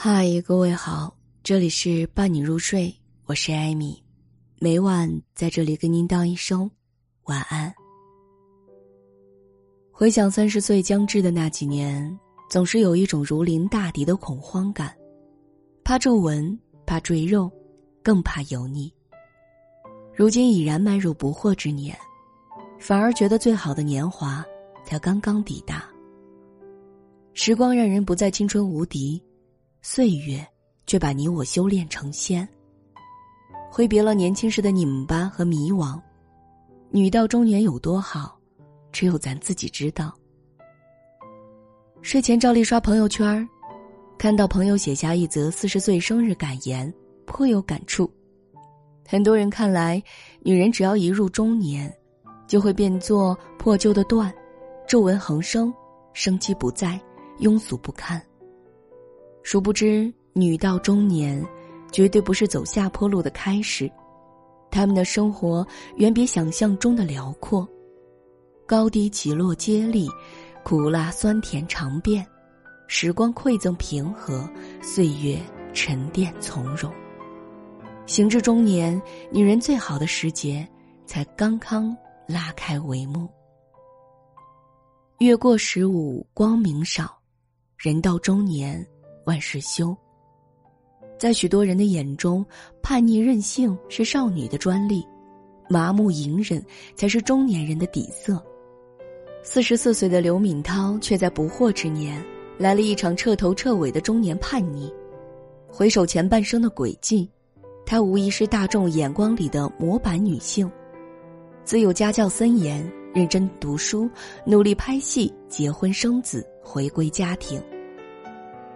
嗨，各位好，这里是伴你入睡，我是艾米，每晚在这里跟您道一声晚安。回想三十岁将至的那几年，总是有一种如临大敌的恐慌感，怕皱纹，怕赘肉，更怕油腻。如今已然迈入不惑之年，反而觉得最好的年华才刚刚抵达。时光让人不再青春无敌。岁月，却把你我修炼成仙。挥别了年轻时的拧巴和迷惘，女到中年有多好，只有咱自己知道。睡前照例刷朋友圈看到朋友写下一则四十岁生日感言，颇有感触。很多人看来，女人只要一入中年，就会变作破旧的缎，皱纹横生，生机不在，庸俗不堪。殊不知，女到中年，绝对不是走下坡路的开始，他们的生活远比想象中的辽阔，高低起落接力，苦辣酸甜尝遍，时光馈赠平和，岁月沉淀从容。行至中年，女人最好的时节才刚刚拉开帷幕。月过十五，光明少，人到中年。万事休。在许多人的眼中，叛逆任性是少女的专利，麻木隐忍才是中年人的底色。四十四岁的刘敏涛却在不惑之年，来了一场彻头彻尾的中年叛逆。回首前半生的轨迹，她无疑是大众眼光里的模板女性。自幼家教森严，认真读书，努力拍戏，结婚生子，回归家庭。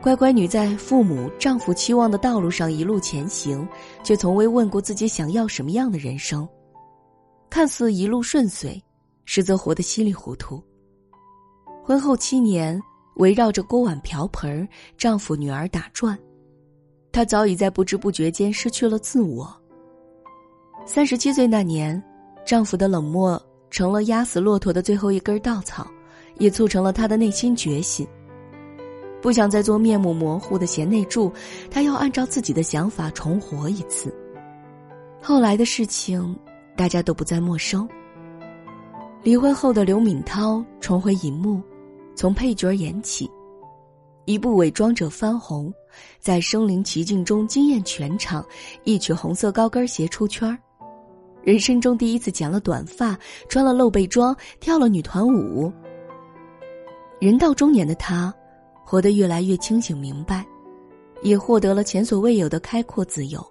乖乖女在父母、丈夫期望的道路上一路前行，却从未问过自己想要什么样的人生。看似一路顺遂，实则活得稀里糊涂。婚后七年，围绕着锅碗瓢盆、丈夫、女儿打转，她早已在不知不觉间失去了自我。三十七岁那年，丈夫的冷漠成了压死骆驼的最后一根稻草，也促成了她的内心觉醒。不想再做面目模糊的贤内助，他要按照自己的想法重活一次。后来的事情，大家都不再陌生。离婚后的刘敏涛重回荧幕，从配角演起，一部《伪装者》翻红，在身临其境中惊艳全场，一曲红色高跟鞋出圈人生中第一次剪了短发，穿了露背装，跳了女团舞。人到中年的他。活得越来越清醒明白，也获得了前所未有的开阔自由。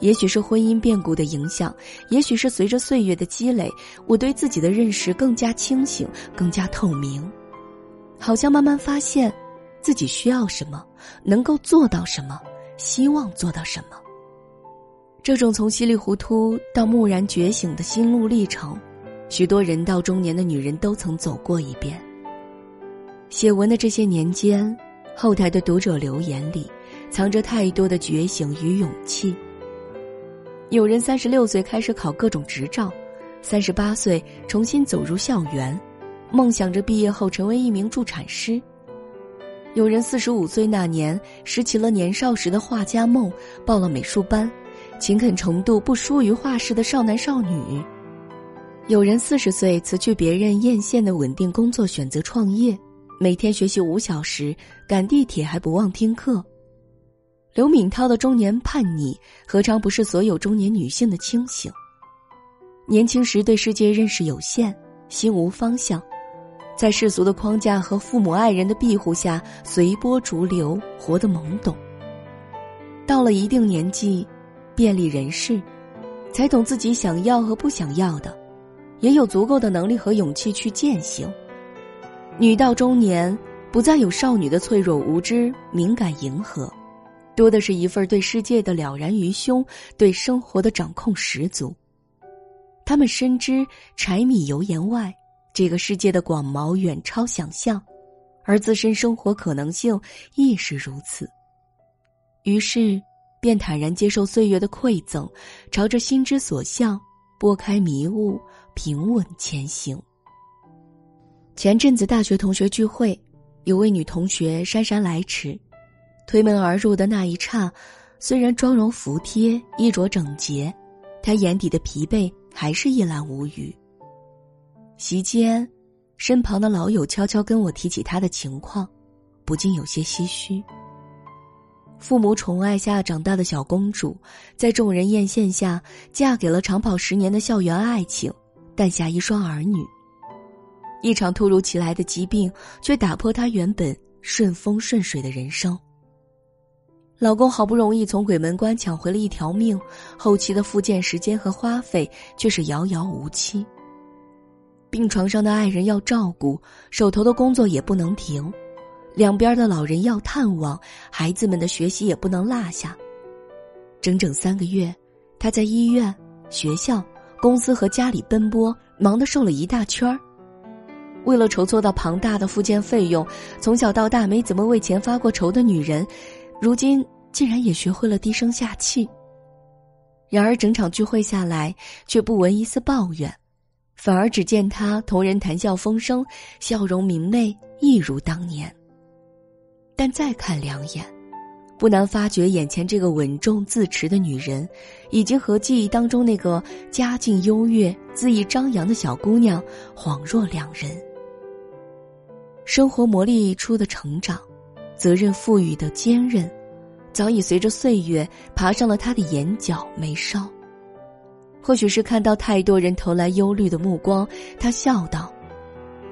也许是婚姻变故的影响，也许是随着岁月的积累，我对自己的认识更加清醒，更加透明。好像慢慢发现，自己需要什么，能够做到什么，希望做到什么。这种从稀里糊涂到蓦然觉醒的心路历程，许多人到中年的女人都曾走过一遍。写文的这些年间，后台的读者留言里，藏着太多的觉醒与勇气。有人三十六岁开始考各种执照，三十八岁重新走入校园，梦想着毕业后成为一名助产师。有人四十五岁那年拾起了年少时的画家梦，报了美术班，勤恳程度不输于画室的少男少女。有人四十岁辞去别人艳羡的稳定工作，选择创业。每天学习五小时，赶地铁还不忘听课。刘敏涛的中年叛逆，何尝不是所有中年女性的清醒？年轻时对世界认识有限，心无方向，在世俗的框架和父母爱人的庇护下随波逐流，活得懵懂。到了一定年纪，遍历人世，才懂自己想要和不想要的，也有足够的能力和勇气去践行。女到中年，不再有少女的脆弱无知、敏感迎合，多的是一份对世界的了然于胸，对生活的掌控十足。他们深知柴米油盐外，这个世界的广袤远超想象，而自身生活可能性亦是如此。于是，便坦然接受岁月的馈赠，朝着心之所向，拨开迷雾，平稳前行。前阵子大学同学聚会，有位女同学姗姗来迟，推门而入的那一刹，虽然妆容服帖、衣着整洁，她眼底的疲惫还是一览无余。席间，身旁的老友悄悄跟我提起她的情况，不禁有些唏嘘。父母宠爱下长大的小公主，在众人艳羡下，嫁给了长跑十年的校园爱情，诞下一双儿女。一场突如其来的疾病，却打破她原本顺风顺水的人生。老公好不容易从鬼门关抢回了一条命，后期的复健时间和花费却是遥遥无期。病床上的爱人要照顾，手头的工作也不能停，两边的老人要探望，孩子们的学习也不能落下。整整三个月，他在医院、学校、公司和家里奔波，忙得瘦了一大圈儿。为了筹措到庞大的复健费用，从小到大没怎么为钱发过愁的女人。如今竟然也学会了低声下气。然而整场聚会下来，却不闻一丝抱怨，反而只见他同人谈笑风生，笑容明媚，一如当年。但再看两眼，不难发觉，眼前这个稳重自持的女人，已经和记忆当中那个家境优越、恣意张扬的小姑娘恍若两人。生活磨砺出的成长。责任赋予的坚韧，早已随着岁月爬上了他的眼角眉梢。或许是看到太多人投来忧虑的目光，他笑道：“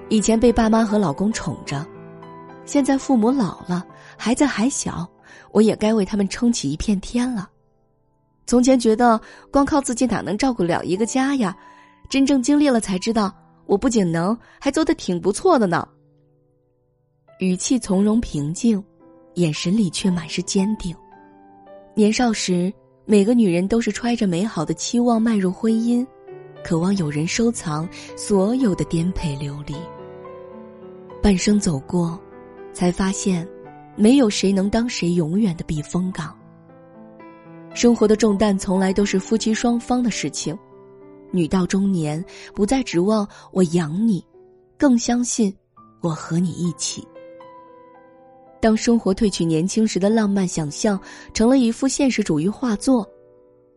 以前被爸妈和老公宠着，现在父母老了，孩子还小，我也该为他们撑起一片天了。从前觉得光靠自己哪能照顾了一个家呀？真正经历了才知道，我不仅能，还做得挺不错的呢。”语气从容平静，眼神里却满是坚定。年少时，每个女人都是揣着美好的期望迈入婚姻，渴望有人收藏所有的颠沛流离。半生走过，才发现，没有谁能当谁永远的避风港。生活的重担从来都是夫妻双方的事情，女到中年，不再指望我养你，更相信我和你一起。当生活褪去年轻时的浪漫想象，成了一幅现实主义画作，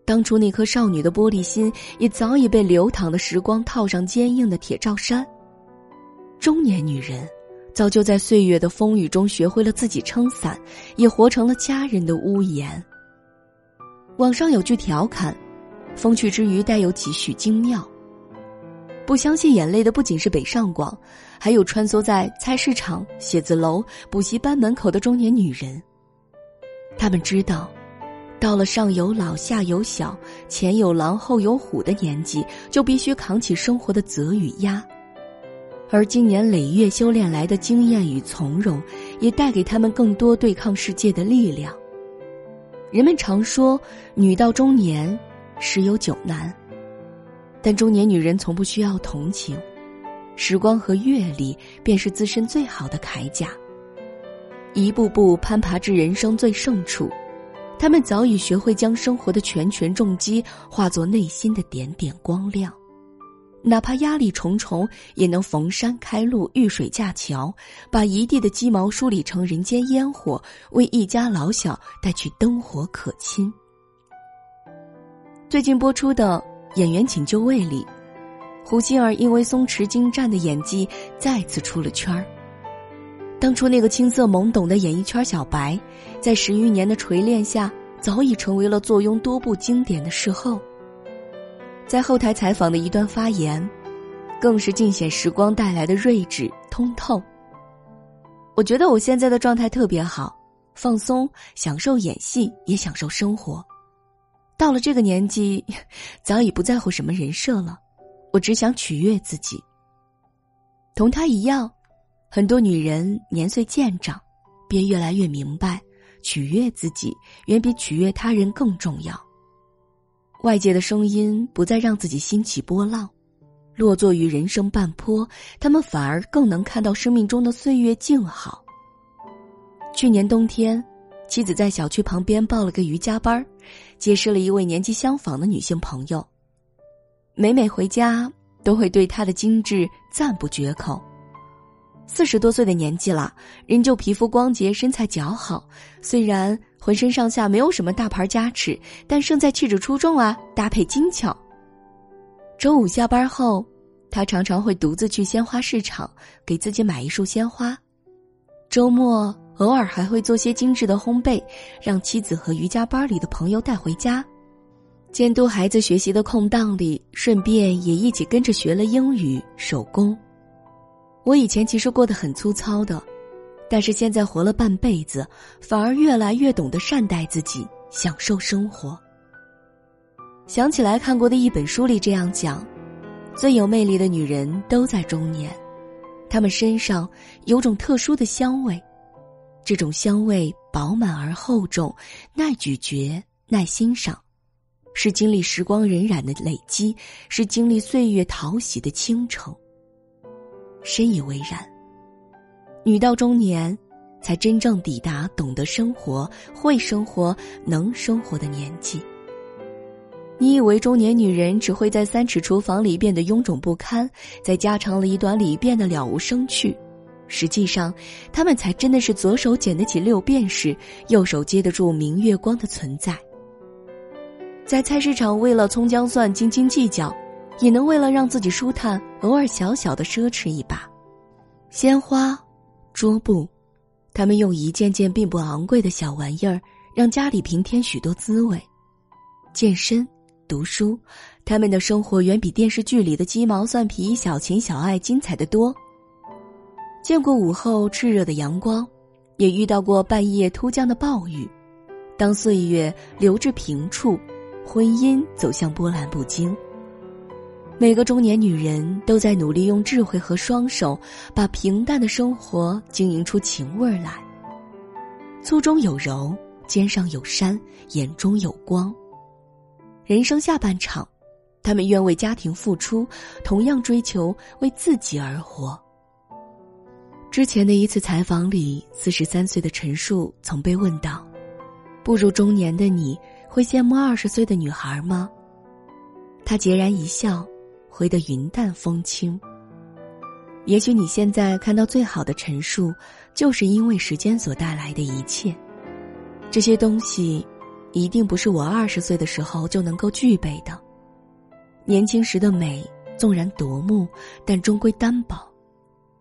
当初那颗少女的玻璃心也早已被流淌的时光套上坚硬的铁罩衫。中年女人，早就在岁月的风雨中学会了自己撑伞，也活成了家人的屋檐。网上有句调侃：“风趣之余带有几许精妙。”不相信眼泪的不仅是北上广，还有穿梭在菜市场、写字楼、补习班门口的中年女人。他们知道，到了上有老下有小、前有狼后有虎的年纪，就必须扛起生活的责与压。而经年累月修炼来的经验与从容，也带给他们更多对抗世界的力量。人们常说，女到中年，十有九难。但中年女人从不需要同情，时光和阅历便是自身最好的铠甲。一步步攀爬至人生最胜处，他们早已学会将生活的拳拳重击化作内心的点点光亮，哪怕压力重重，也能逢山开路，遇水架桥，把一地的鸡毛梳理成人间烟火，为一家老小带去灯火可亲。最近播出的。演员请就位里，胡杏儿因为松弛精湛的演技再次出了圈儿。当初那个青涩懵懂的演艺圈小白，在十余年的锤炼下，早已成为了坐拥多部经典的视后。在后台采访的一段发言，更是尽显时光带来的睿智通透。我觉得我现在的状态特别好，放松，享受演戏，也享受生活。到了这个年纪，早已不在乎什么人设了，我只想取悦自己。同他一样，很多女人年岁渐长，便越来越明白，取悦自己远比取悦他人更重要。外界的声音不再让自己心起波浪，落座于人生半坡，他们反而更能看到生命中的岁月静好。去年冬天。妻子在小区旁边报了个瑜伽班结识了一位年纪相仿的女性朋友。每每回家，都会对她的精致赞不绝口。四十多岁的年纪了，仍旧皮肤光洁，身材姣好。虽然浑身上下没有什么大牌加持，但胜在气质出众啊，搭配精巧。周五下班后，他常常会独自去鲜花市场给自己买一束鲜花。周末偶尔还会做些精致的烘焙，让妻子和瑜伽班里的朋友带回家。监督孩子学习的空档里，顺便也一起跟着学了英语、手工。我以前其实过得很粗糙的，但是现在活了半辈子，反而越来越懂得善待自己，享受生活。想起来看过的一本书里这样讲：最有魅力的女人都在中年，她们身上有种特殊的香味，这种香味饱满而厚重，耐咀嚼，耐欣赏。是经历时光荏苒的累积，是经历岁月淘洗的倾城。深以为然。女到中年，才真正抵达懂得生活、会生活、能生活的年纪。你以为中年女人只会在三尺厨房里变得臃肿不堪，在家长里短里变得了无生趣，实际上，她们才真的是左手捡得起六便士，右手接得住明月光的存在。在菜市场为了葱姜蒜斤斤计较，也能为了让自己舒坦，偶尔小小的奢侈一把。鲜花、桌布，他们用一件件并不昂贵的小玩意儿，让家里平添许多滋味。健身、读书，他们的生活远比电视剧里的鸡毛蒜皮、小情小爱精彩的多。见过午后炽热的阳光，也遇到过半夜突降的暴雨。当岁月流至平处。婚姻走向波澜不惊。每个中年女人都在努力用智慧和双手，把平淡的生活经营出情味儿来。粗中有柔，肩上有山，眼中有光。人生下半场，他们愿为家庭付出，同样追求为自己而活。之前的一次采访里，四十三岁的陈数曾被问到：“步入中年的你。”会羡慕二十岁的女孩吗？他孑然一笑，回得云淡风轻。也许你现在看到最好的陈述，就是因为时间所带来的一切。这些东西，一定不是我二十岁的时候就能够具备的。年轻时的美，纵然夺目，但终归单薄；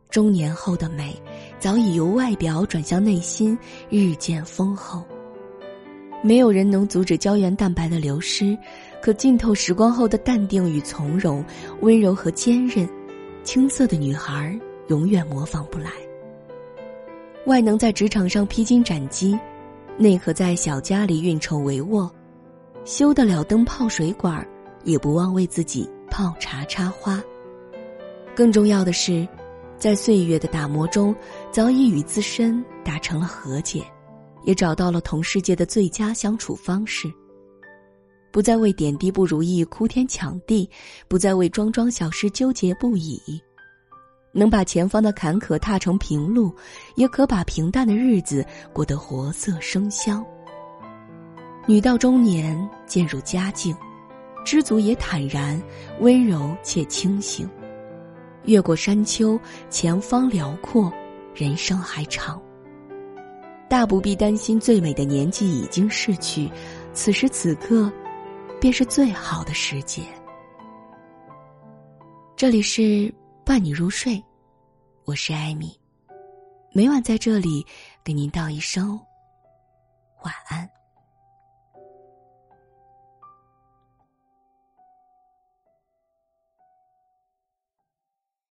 中年后的美，早已由外表转向内心，日渐丰厚。没有人能阻止胶原蛋白的流失，可浸透时光后的淡定与从容、温柔和坚韧，青涩的女孩永远模仿不来。外能在职场上披荆斩棘，内核在小家里运筹帷幄，修得了灯泡水管，也不忘为自己泡茶插花。更重要的是，在岁月的打磨中，早已与自身达成了和解。也找到了同世界的最佳相处方式。不再为点滴不如意哭天抢地，不再为桩桩小事纠结不已。能把前方的坎坷踏成平路，也可把平淡的日子过得活色生香。女到中年，渐入佳境，知足也坦然，温柔且清醒。越过山丘，前方辽阔，人生还长。大不必担心，最美的年纪已经逝去，此时此刻，便是最好的时节。这里是伴你入睡，我是艾米，每晚在这里给您道一声晚安